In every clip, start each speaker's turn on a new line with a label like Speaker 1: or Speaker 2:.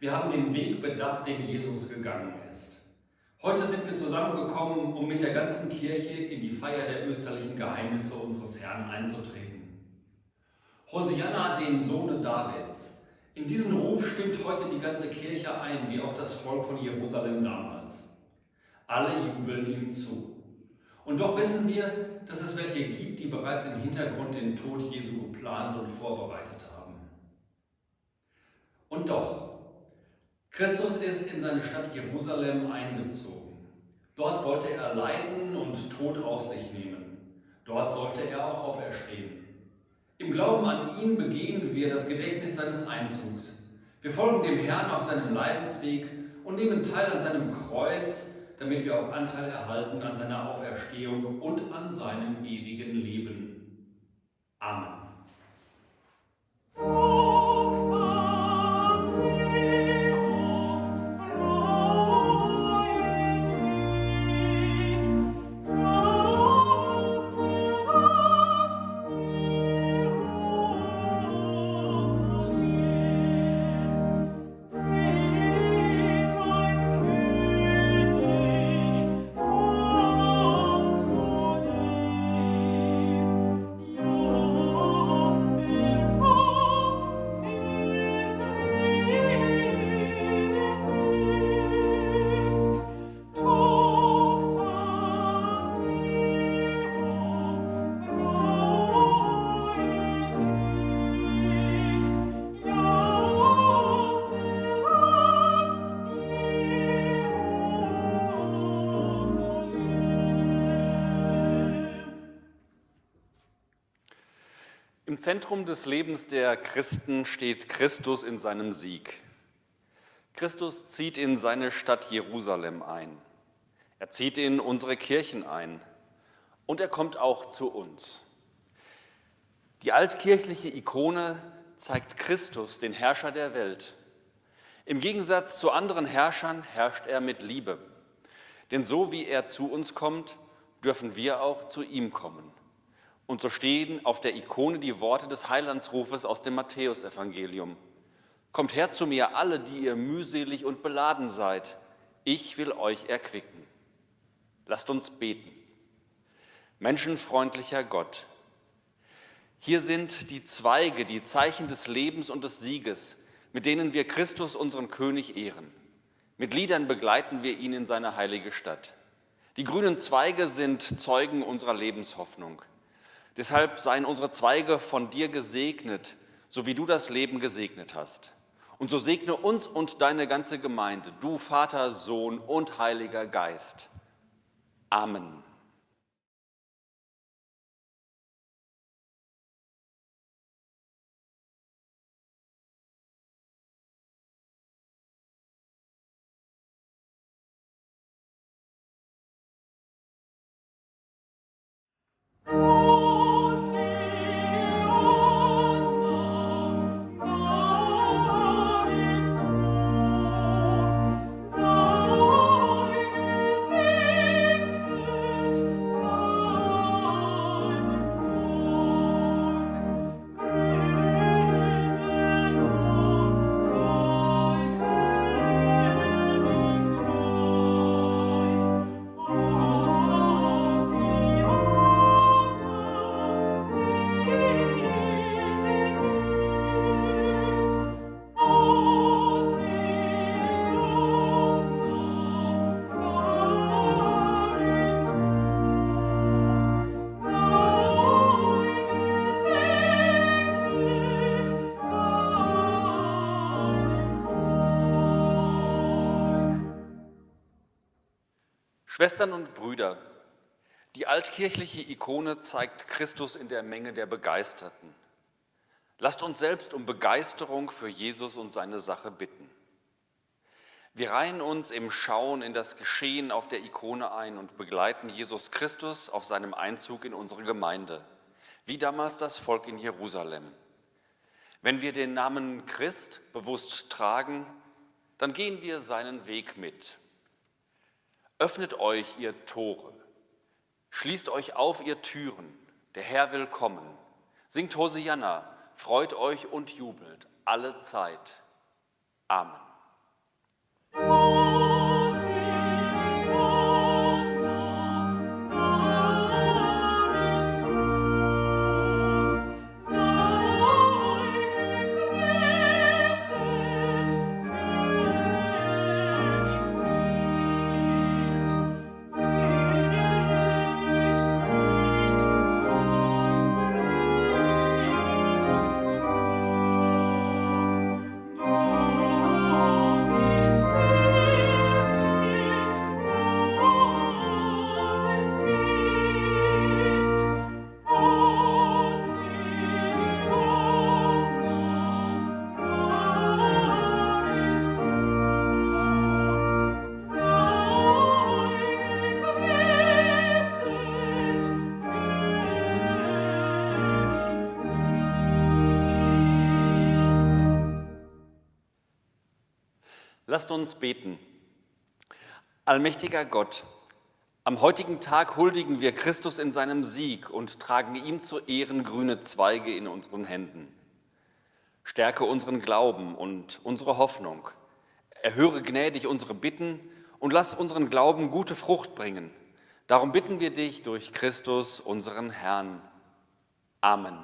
Speaker 1: Wir haben den Weg bedacht, den Jesus gegangen ist. Heute sind wir zusammengekommen, um mit der ganzen Kirche in die Feier der österlichen Geheimnisse unseres Herrn einzutreten. Hosianna, dem Sohne Davids. In diesen Ruf stimmt heute die ganze Kirche ein, wie auch das Volk von Jerusalem damals. Alle jubeln ihm zu. Und doch wissen wir, dass es welche gibt, die bereits im Hintergrund den Tod Jesu geplant und vorbereitet haben. Und doch, Christus ist in seine Stadt Jerusalem eingezogen. Dort wollte er leiden und Tod auf sich nehmen. Dort sollte er auch auferstehen. Im Glauben an ihn begehen wir das Gedächtnis seines Einzugs. Wir folgen dem Herrn auf seinem Leidensweg und nehmen teil an seinem Kreuz, damit wir auch Anteil erhalten an seiner Auferstehung und an seinem ewigen Leben. Amen.
Speaker 2: Zentrum des Lebens der Christen steht Christus in seinem Sieg. Christus zieht in seine Stadt Jerusalem ein. Er zieht in unsere Kirchen ein. Und er kommt auch zu uns. Die altkirchliche Ikone zeigt Christus, den Herrscher der Welt. Im Gegensatz zu anderen Herrschern herrscht er mit Liebe. Denn so wie er zu uns kommt, dürfen wir auch zu ihm kommen. Und so stehen auf der Ikone die Worte des Heilandsrufes aus dem Matthäusevangelium. Kommt her zu mir alle, die ihr mühselig und beladen seid. Ich will euch erquicken. Lasst uns beten. Menschenfreundlicher Gott, hier sind die Zweige, die Zeichen des Lebens und des Sieges, mit denen wir Christus, unseren König, ehren. Mit Liedern begleiten wir ihn in seine heilige Stadt. Die grünen Zweige sind Zeugen unserer Lebenshoffnung. Deshalb seien unsere Zweige von dir gesegnet, so wie du das Leben gesegnet hast. Und so segne uns und deine ganze Gemeinde, du Vater, Sohn und Heiliger Geist. Amen. Schwestern und Brüder, die altkirchliche Ikone zeigt Christus in der Menge der Begeisterten. Lasst uns selbst um Begeisterung für Jesus und seine Sache bitten. Wir reihen uns im Schauen in das Geschehen auf der Ikone ein und begleiten Jesus Christus auf seinem Einzug in unsere Gemeinde, wie damals das Volk in Jerusalem. Wenn wir den Namen Christ bewusst tragen, dann gehen wir seinen Weg mit. Öffnet euch, ihr Tore, schließt euch auf, ihr Türen, der Herr will kommen. Singt Hosianna, freut euch und jubelt alle Zeit. Amen. Lasst uns beten. Allmächtiger Gott, am heutigen Tag huldigen wir Christus in seinem Sieg und tragen ihm zu Ehren grüne Zweige in unseren Händen. Stärke unseren Glauben und unsere Hoffnung. Erhöre gnädig unsere Bitten und lass unseren Glauben gute Frucht bringen. Darum bitten wir dich durch Christus, unseren Herrn. Amen.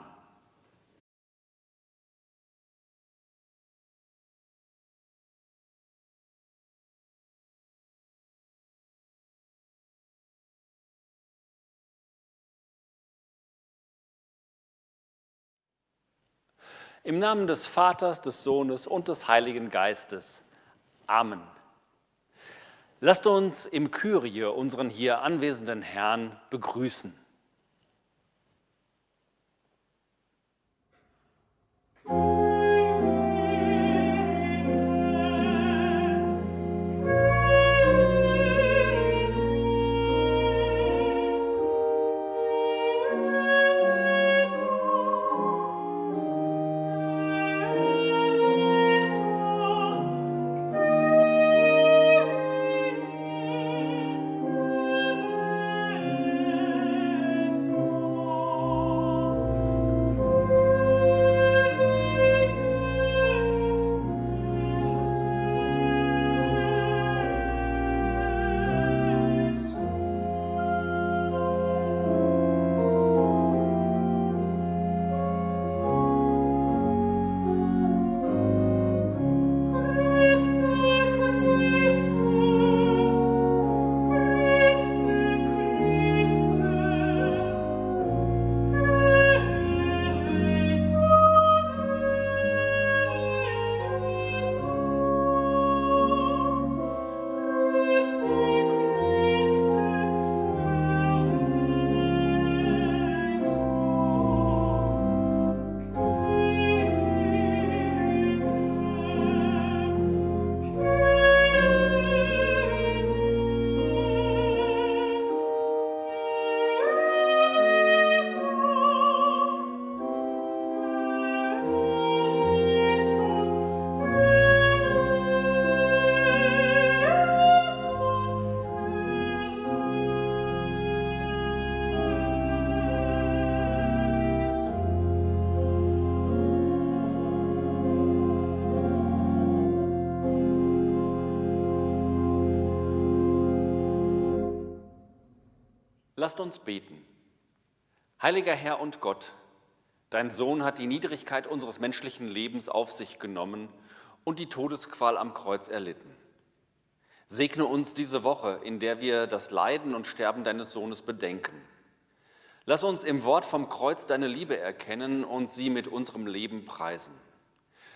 Speaker 2: Im Namen des Vaters, des Sohnes und des Heiligen Geistes. Amen. Lasst uns im Kyrie unseren hier anwesenden Herrn begrüßen. Lasst uns beten. Heiliger Herr und Gott, dein Sohn hat die Niedrigkeit unseres menschlichen Lebens auf sich genommen und die Todesqual am Kreuz erlitten. Segne uns diese Woche, in der wir das Leiden und Sterben deines Sohnes bedenken. Lass uns im Wort vom Kreuz deine Liebe erkennen und sie mit unserem Leben preisen.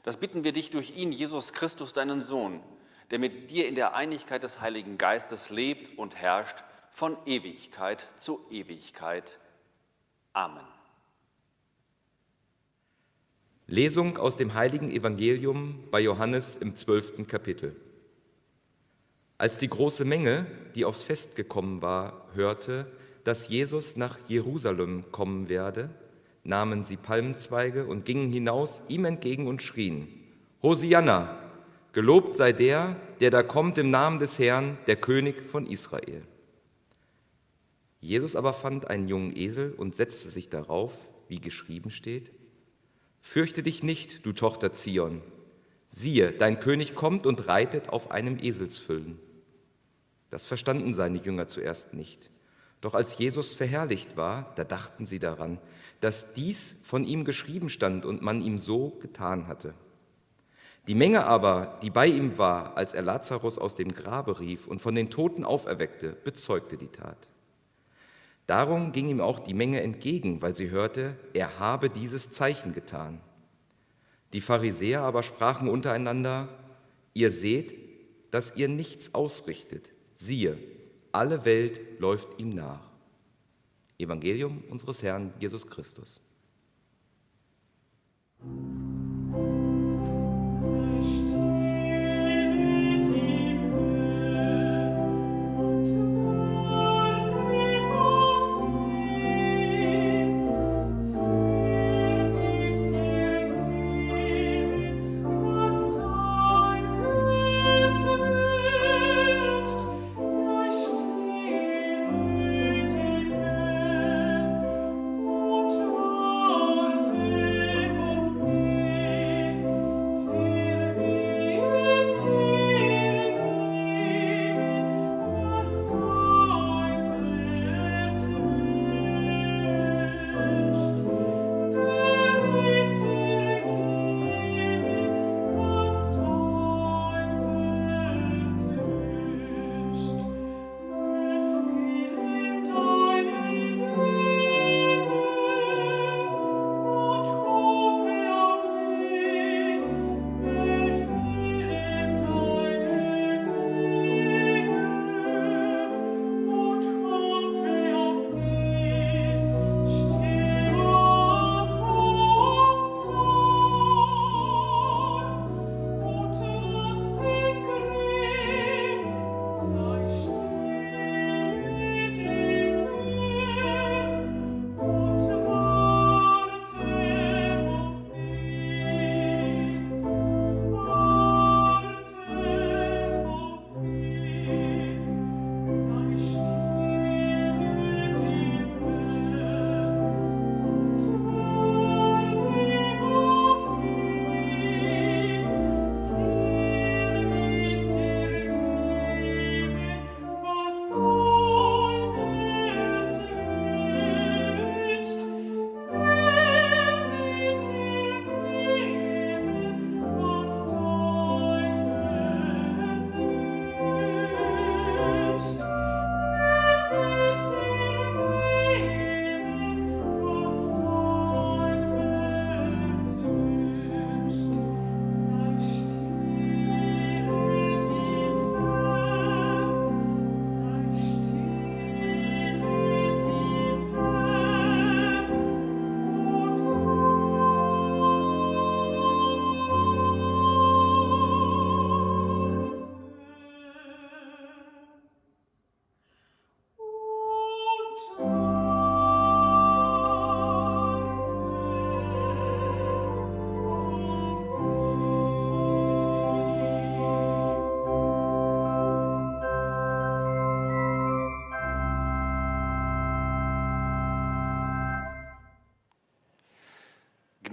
Speaker 2: Das bitten wir dich durch ihn, Jesus Christus, deinen Sohn, der mit dir in der Einigkeit des Heiligen Geistes lebt und herrscht von Ewigkeit zu Ewigkeit. Amen.
Speaker 3: Lesung aus dem heiligen Evangelium bei Johannes im zwölften Kapitel. Als die große Menge, die aufs Fest gekommen war, hörte, dass Jesus nach Jerusalem kommen werde, nahmen sie Palmzweige und gingen hinaus ihm entgegen und schrien, Hosianna, gelobt sei der, der da kommt im Namen des Herrn, der König von Israel. Jesus aber fand einen jungen Esel und setzte sich darauf, wie geschrieben steht, Fürchte dich nicht, du Tochter Zion. Siehe, dein König kommt und reitet auf einem Eselsfüllen. Das verstanden seine Jünger zuerst nicht. Doch als Jesus verherrlicht war, da dachten sie daran, dass dies von ihm geschrieben stand und man ihm so getan hatte. Die Menge aber, die bei ihm war, als er Lazarus aus dem Grabe rief und von den Toten auferweckte, bezeugte die Tat. Darum ging ihm auch die Menge entgegen, weil sie hörte, er habe dieses Zeichen getan. Die Pharisäer aber sprachen untereinander, ihr seht, dass ihr nichts ausrichtet. Siehe, alle Welt läuft ihm nach. Evangelium unseres Herrn Jesus Christus.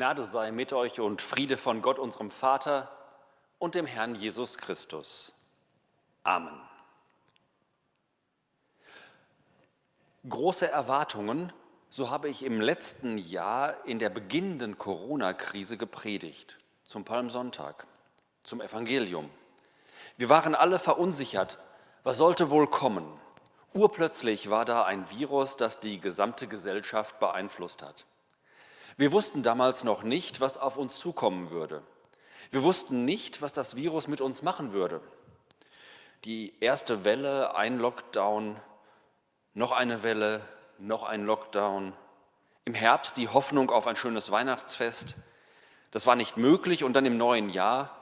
Speaker 2: Gnade sei mit euch und Friede von Gott, unserem Vater und dem Herrn Jesus Christus. Amen. Große Erwartungen, so habe ich im letzten Jahr in der beginnenden Corona-Krise gepredigt, zum Palmsonntag, zum Evangelium. Wir waren alle verunsichert, was sollte wohl kommen? Urplötzlich war da ein Virus, das die gesamte Gesellschaft beeinflusst hat. Wir wussten damals noch nicht, was auf uns zukommen würde. Wir wussten nicht, was das Virus mit uns machen würde. Die erste Welle, ein Lockdown, noch eine Welle, noch ein Lockdown. Im Herbst die Hoffnung auf ein schönes Weihnachtsfest. Das war nicht möglich und dann im neuen Jahr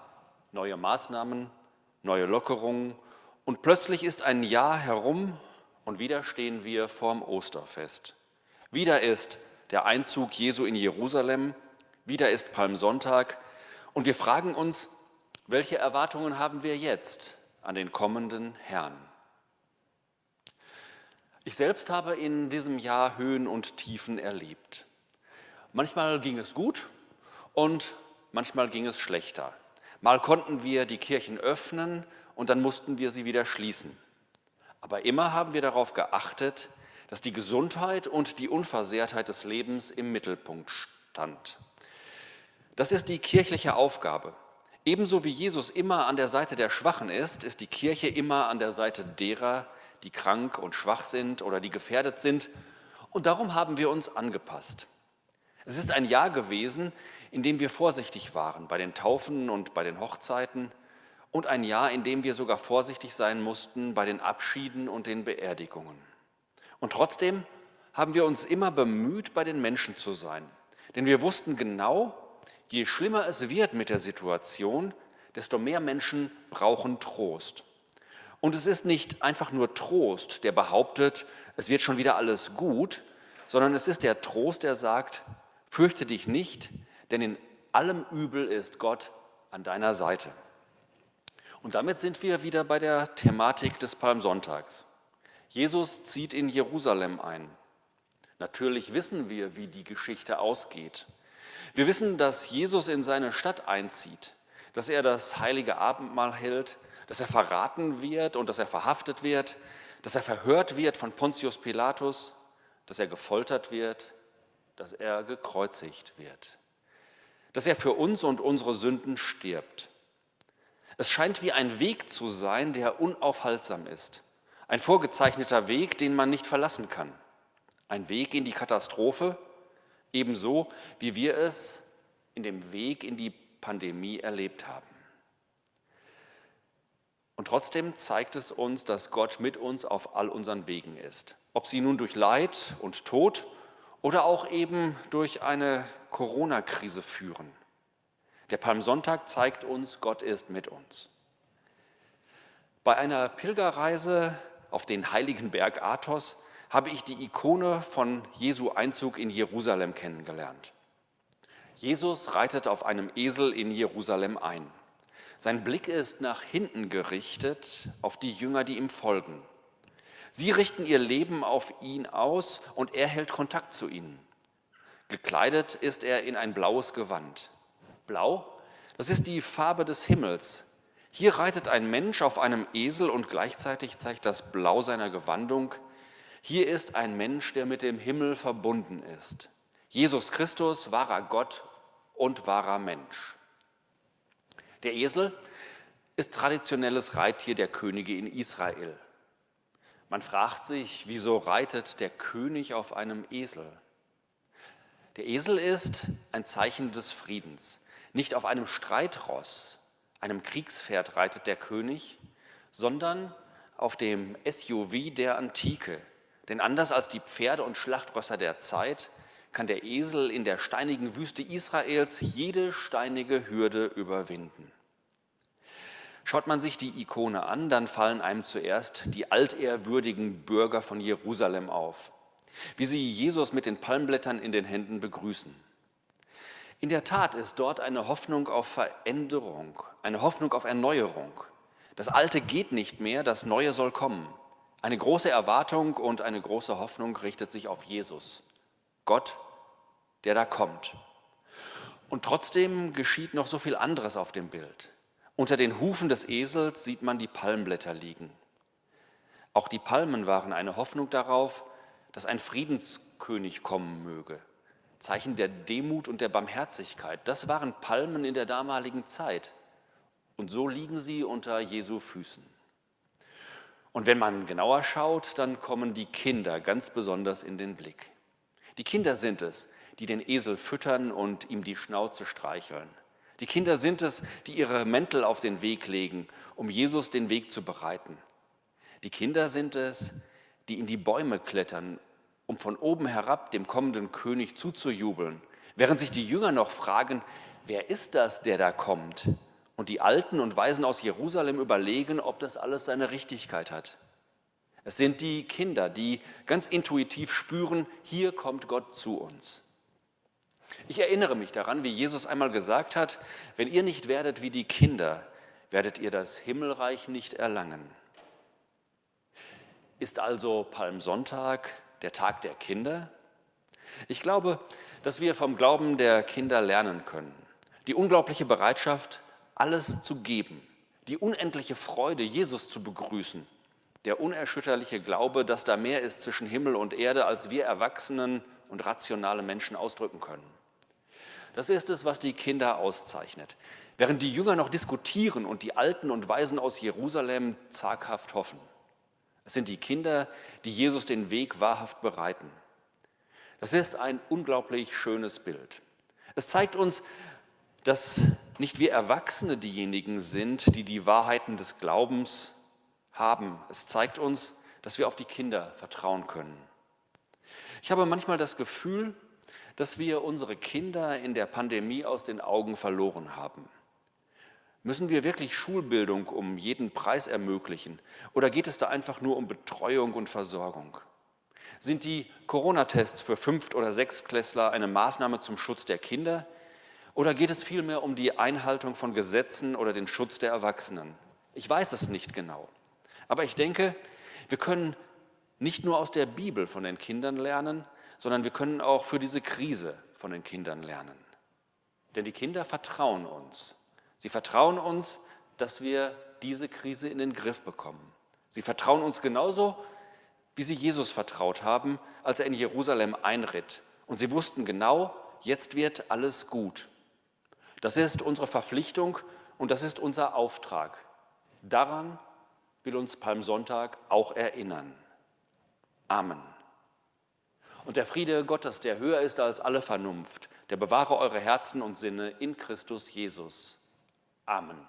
Speaker 2: neue Maßnahmen, neue Lockerungen und plötzlich ist ein Jahr herum und wieder stehen wir vorm Osterfest. Wieder ist der Einzug Jesu in Jerusalem, wieder ist Palmsonntag und wir fragen uns, welche Erwartungen haben wir jetzt an den kommenden Herrn? Ich selbst habe in diesem Jahr Höhen und Tiefen erlebt. Manchmal ging es gut und manchmal ging es schlechter. Mal konnten wir die Kirchen öffnen und dann mussten wir sie wieder schließen. Aber immer haben wir darauf geachtet, dass die Gesundheit und die Unversehrtheit des Lebens im Mittelpunkt stand. Das ist die kirchliche Aufgabe. Ebenso wie Jesus immer an der Seite der Schwachen ist, ist die Kirche immer an der Seite derer, die krank und schwach sind oder die gefährdet sind. Und darum haben wir uns angepasst. Es ist ein Jahr gewesen, in dem wir vorsichtig waren bei den Taufen und bei den Hochzeiten und ein Jahr, in dem wir sogar vorsichtig sein mussten bei den Abschieden und den Beerdigungen. Und trotzdem haben wir uns immer bemüht, bei den Menschen zu sein. Denn wir wussten genau, je schlimmer es wird mit der Situation, desto mehr Menschen brauchen Trost. Und es ist nicht einfach nur Trost, der behauptet, es wird schon wieder alles gut, sondern es ist der Trost, der sagt, fürchte dich nicht, denn in allem Übel ist Gott an deiner Seite. Und damit sind wir wieder bei der Thematik des Palmsonntags. Jesus zieht in Jerusalem ein. Natürlich wissen wir, wie die Geschichte ausgeht. Wir wissen, dass Jesus in seine Stadt einzieht, dass er das heilige Abendmahl hält, dass er verraten wird und dass er verhaftet wird, dass er verhört wird von Pontius Pilatus, dass er gefoltert wird, dass er gekreuzigt wird, dass er für uns und unsere Sünden stirbt. Es scheint wie ein Weg zu sein, der unaufhaltsam ist. Ein vorgezeichneter Weg, den man nicht verlassen kann. Ein Weg in die Katastrophe, ebenso wie wir es in dem Weg in die Pandemie erlebt haben. Und trotzdem zeigt es uns, dass Gott mit uns auf all unseren Wegen ist. Ob sie nun durch Leid und Tod oder auch eben durch eine Corona-Krise führen. Der Palmsonntag zeigt uns, Gott ist mit uns. Bei einer Pilgerreise auf den heiligen Berg Athos habe ich die Ikone von Jesu Einzug in Jerusalem kennengelernt. Jesus reitet auf einem Esel in Jerusalem ein. Sein Blick ist nach hinten gerichtet auf die Jünger, die ihm folgen. Sie richten ihr Leben auf ihn aus und er hält Kontakt zu ihnen. Gekleidet ist er in ein blaues Gewand. Blau, das ist die Farbe des Himmels, hier reitet ein Mensch auf einem Esel und gleichzeitig zeigt das Blau seiner Gewandung, hier ist ein Mensch, der mit dem Himmel verbunden ist. Jesus Christus, wahrer Gott und wahrer Mensch. Der Esel ist traditionelles Reittier der Könige in Israel. Man fragt sich, wieso reitet der König auf einem Esel? Der Esel ist ein Zeichen des Friedens, nicht auf einem Streitross, einem Kriegspferd reitet der König, sondern auf dem SUV der Antike. Denn anders als die Pferde und Schlachtrösser der Zeit kann der Esel in der steinigen Wüste Israels jede steinige Hürde überwinden. Schaut man sich die Ikone an, dann fallen einem zuerst die altehrwürdigen Bürger von Jerusalem auf, wie sie Jesus mit den Palmblättern in den Händen begrüßen. In der Tat ist dort eine Hoffnung auf Veränderung, eine Hoffnung auf Erneuerung. Das Alte geht nicht mehr, das Neue soll kommen. Eine große Erwartung und eine große Hoffnung richtet sich auf Jesus, Gott, der da kommt. Und trotzdem geschieht noch so viel anderes auf dem Bild. Unter den Hufen des Esels sieht man die Palmblätter liegen. Auch die Palmen waren eine Hoffnung darauf, dass ein Friedenskönig kommen möge, Zeichen der Demut und der Barmherzigkeit. Das waren Palmen in der damaligen Zeit. Und so liegen sie unter Jesu Füßen. Und wenn man genauer schaut, dann kommen die Kinder ganz besonders in den Blick. Die Kinder sind es, die den Esel füttern und ihm die Schnauze streicheln. Die Kinder sind es, die ihre Mäntel auf den Weg legen, um Jesus den Weg zu bereiten. Die Kinder sind es, die in die Bäume klettern um von oben herab dem kommenden König zuzujubeln, während sich die Jünger noch fragen, wer ist das, der da kommt? Und die Alten und Weisen aus Jerusalem überlegen, ob das alles seine Richtigkeit hat. Es sind die Kinder, die ganz intuitiv spüren, hier kommt Gott zu uns. Ich erinnere mich daran, wie Jesus einmal gesagt hat, wenn ihr nicht werdet wie die Kinder, werdet ihr das Himmelreich nicht erlangen. Ist also Palmsonntag der Tag der Kinder? Ich glaube, dass wir vom Glauben der Kinder lernen können. Die unglaubliche Bereitschaft, alles zu geben, die unendliche Freude, Jesus zu begrüßen, der unerschütterliche Glaube, dass da mehr ist zwischen Himmel und Erde, als wir Erwachsenen und rationale Menschen ausdrücken können. Das ist es, was die Kinder auszeichnet. Während die Jünger noch diskutieren und die Alten und Weisen aus Jerusalem zaghaft hoffen. Es sind die Kinder, die Jesus den Weg wahrhaft bereiten. Das ist ein unglaublich schönes Bild. Es zeigt uns, dass nicht wir Erwachsene diejenigen sind, die die Wahrheiten des Glaubens haben. Es zeigt uns, dass wir auf die Kinder vertrauen können. Ich habe manchmal das Gefühl, dass wir unsere Kinder in der Pandemie aus den Augen verloren haben. Müssen wir wirklich Schulbildung um jeden Preis ermöglichen oder geht es da einfach nur um Betreuung und Versorgung? Sind die Corona-Tests für Fünft- oder Sechstklässler eine Maßnahme zum Schutz der Kinder oder geht es vielmehr um die Einhaltung von Gesetzen oder den Schutz der Erwachsenen? Ich weiß es nicht genau. Aber ich denke, wir können nicht nur aus der Bibel von den Kindern lernen, sondern wir können auch für diese Krise von den Kindern lernen. Denn die Kinder vertrauen uns. Sie vertrauen uns, dass wir diese Krise in den Griff bekommen. Sie vertrauen uns genauso, wie sie Jesus vertraut haben, als er in Jerusalem einritt. Und sie wussten genau, jetzt wird alles gut. Das ist unsere Verpflichtung und das ist unser Auftrag. Daran will uns Palmsonntag auch erinnern. Amen. Und der Friede Gottes, der höher ist als alle Vernunft, der bewahre eure Herzen und Sinne in Christus Jesus. Amen.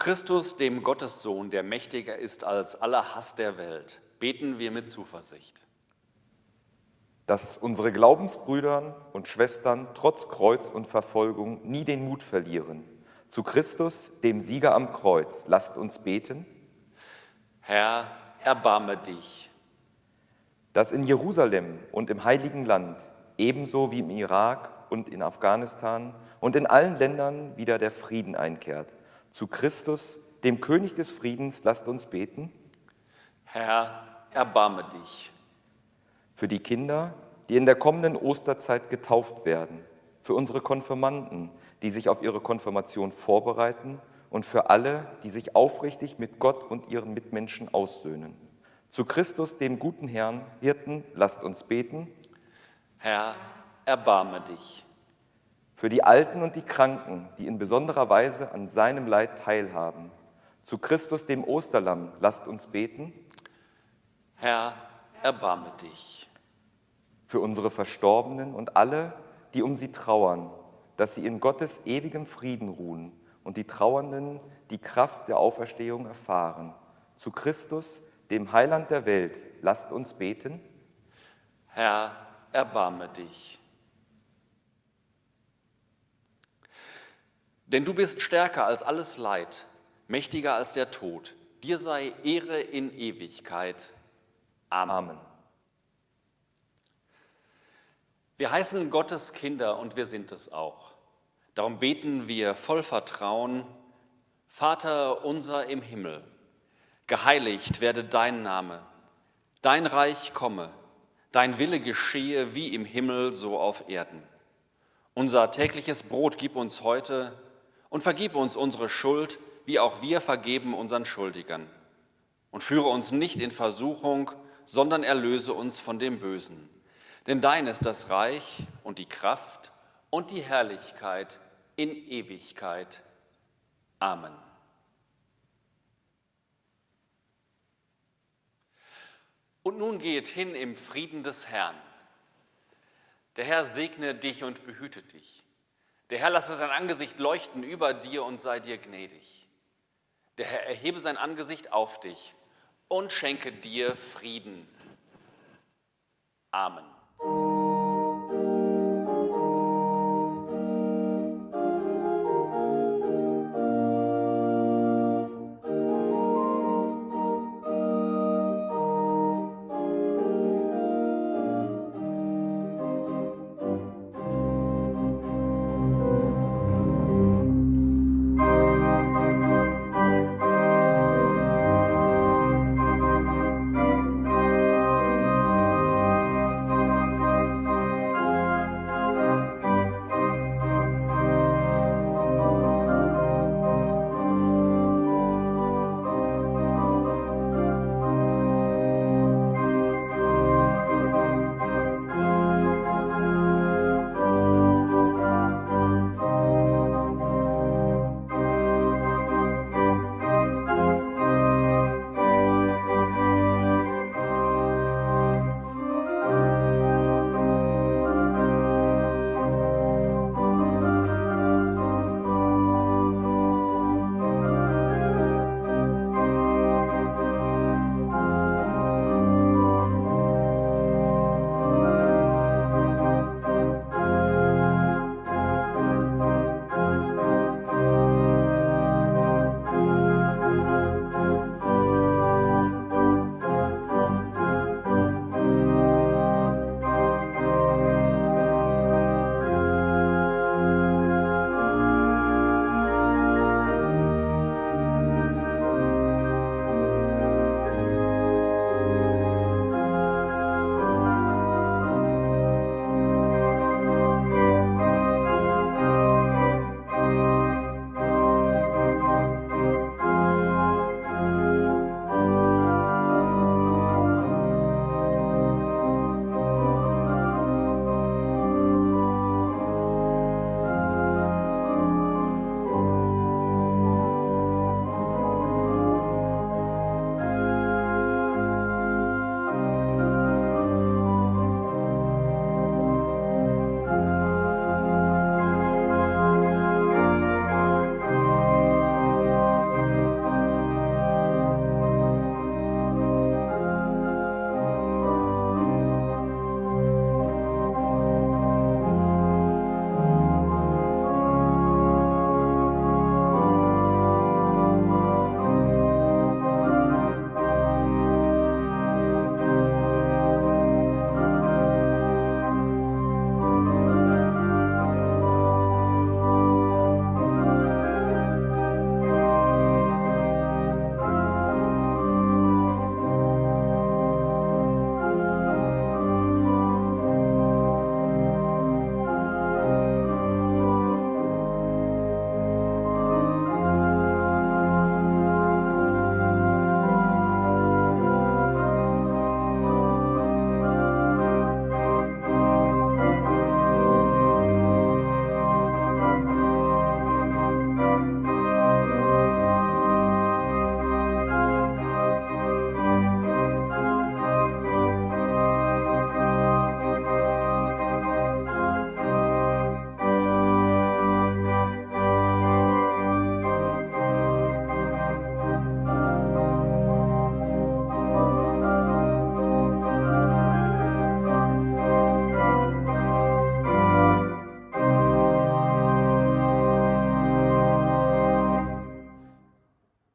Speaker 2: Christus, dem Gottessohn, der mächtiger ist als aller Hass der Welt, beten wir mit Zuversicht.
Speaker 3: Dass unsere Glaubensbrüder und Schwestern trotz Kreuz und Verfolgung nie den Mut verlieren. Zu Christus, dem Sieger am Kreuz, lasst uns beten.
Speaker 2: Herr, erbarme dich.
Speaker 3: Dass in Jerusalem und im Heiligen Land, ebenso wie im Irak und in Afghanistan und in allen Ländern wieder der Frieden einkehrt. Zu Christus, dem König des Friedens, lasst uns beten.
Speaker 2: Herr, erbarme dich.
Speaker 3: Für die Kinder, die in der kommenden Osterzeit getauft werden, für unsere Konfirmanden, die sich auf ihre Konfirmation vorbereiten und für alle, die sich aufrichtig mit Gott und ihren Mitmenschen aussöhnen. Zu Christus, dem guten Herrn, Hirten, lasst uns beten.
Speaker 2: Herr, erbarme dich.
Speaker 3: Für die Alten und die Kranken, die in besonderer Weise an seinem Leid teilhaben. Zu Christus, dem Osterlamm, lasst uns beten.
Speaker 2: Herr, erbarme dich.
Speaker 3: Für unsere Verstorbenen und alle, die um sie trauern, dass sie in Gottes ewigem Frieden ruhen und die Trauernden die Kraft der Auferstehung erfahren. Zu Christus, dem Heiland der Welt, lasst uns beten.
Speaker 2: Herr, erbarme dich. Denn du bist stärker als alles Leid, mächtiger als der Tod. Dir sei Ehre in Ewigkeit.
Speaker 3: Amen.
Speaker 2: Wir heißen Gottes Kinder und wir sind es auch. Darum beten wir voll Vertrauen, Vater unser im Himmel, geheiligt werde dein Name, dein Reich komme, dein Wille geschehe wie im Himmel so auf Erden. Unser tägliches Brot gib uns heute und vergib uns unsere Schuld, wie auch wir vergeben unseren Schuldigern. Und führe uns nicht in Versuchung, sondern erlöse uns von dem Bösen. Denn dein ist das Reich und die Kraft und die Herrlichkeit in Ewigkeit. Amen. Und nun geht hin im Frieden des Herrn. Der Herr segne dich und behüte dich. Der Herr lasse sein Angesicht leuchten über dir und sei dir gnädig. Der Herr erhebe sein Angesicht auf dich und schenke dir Frieden. Amen.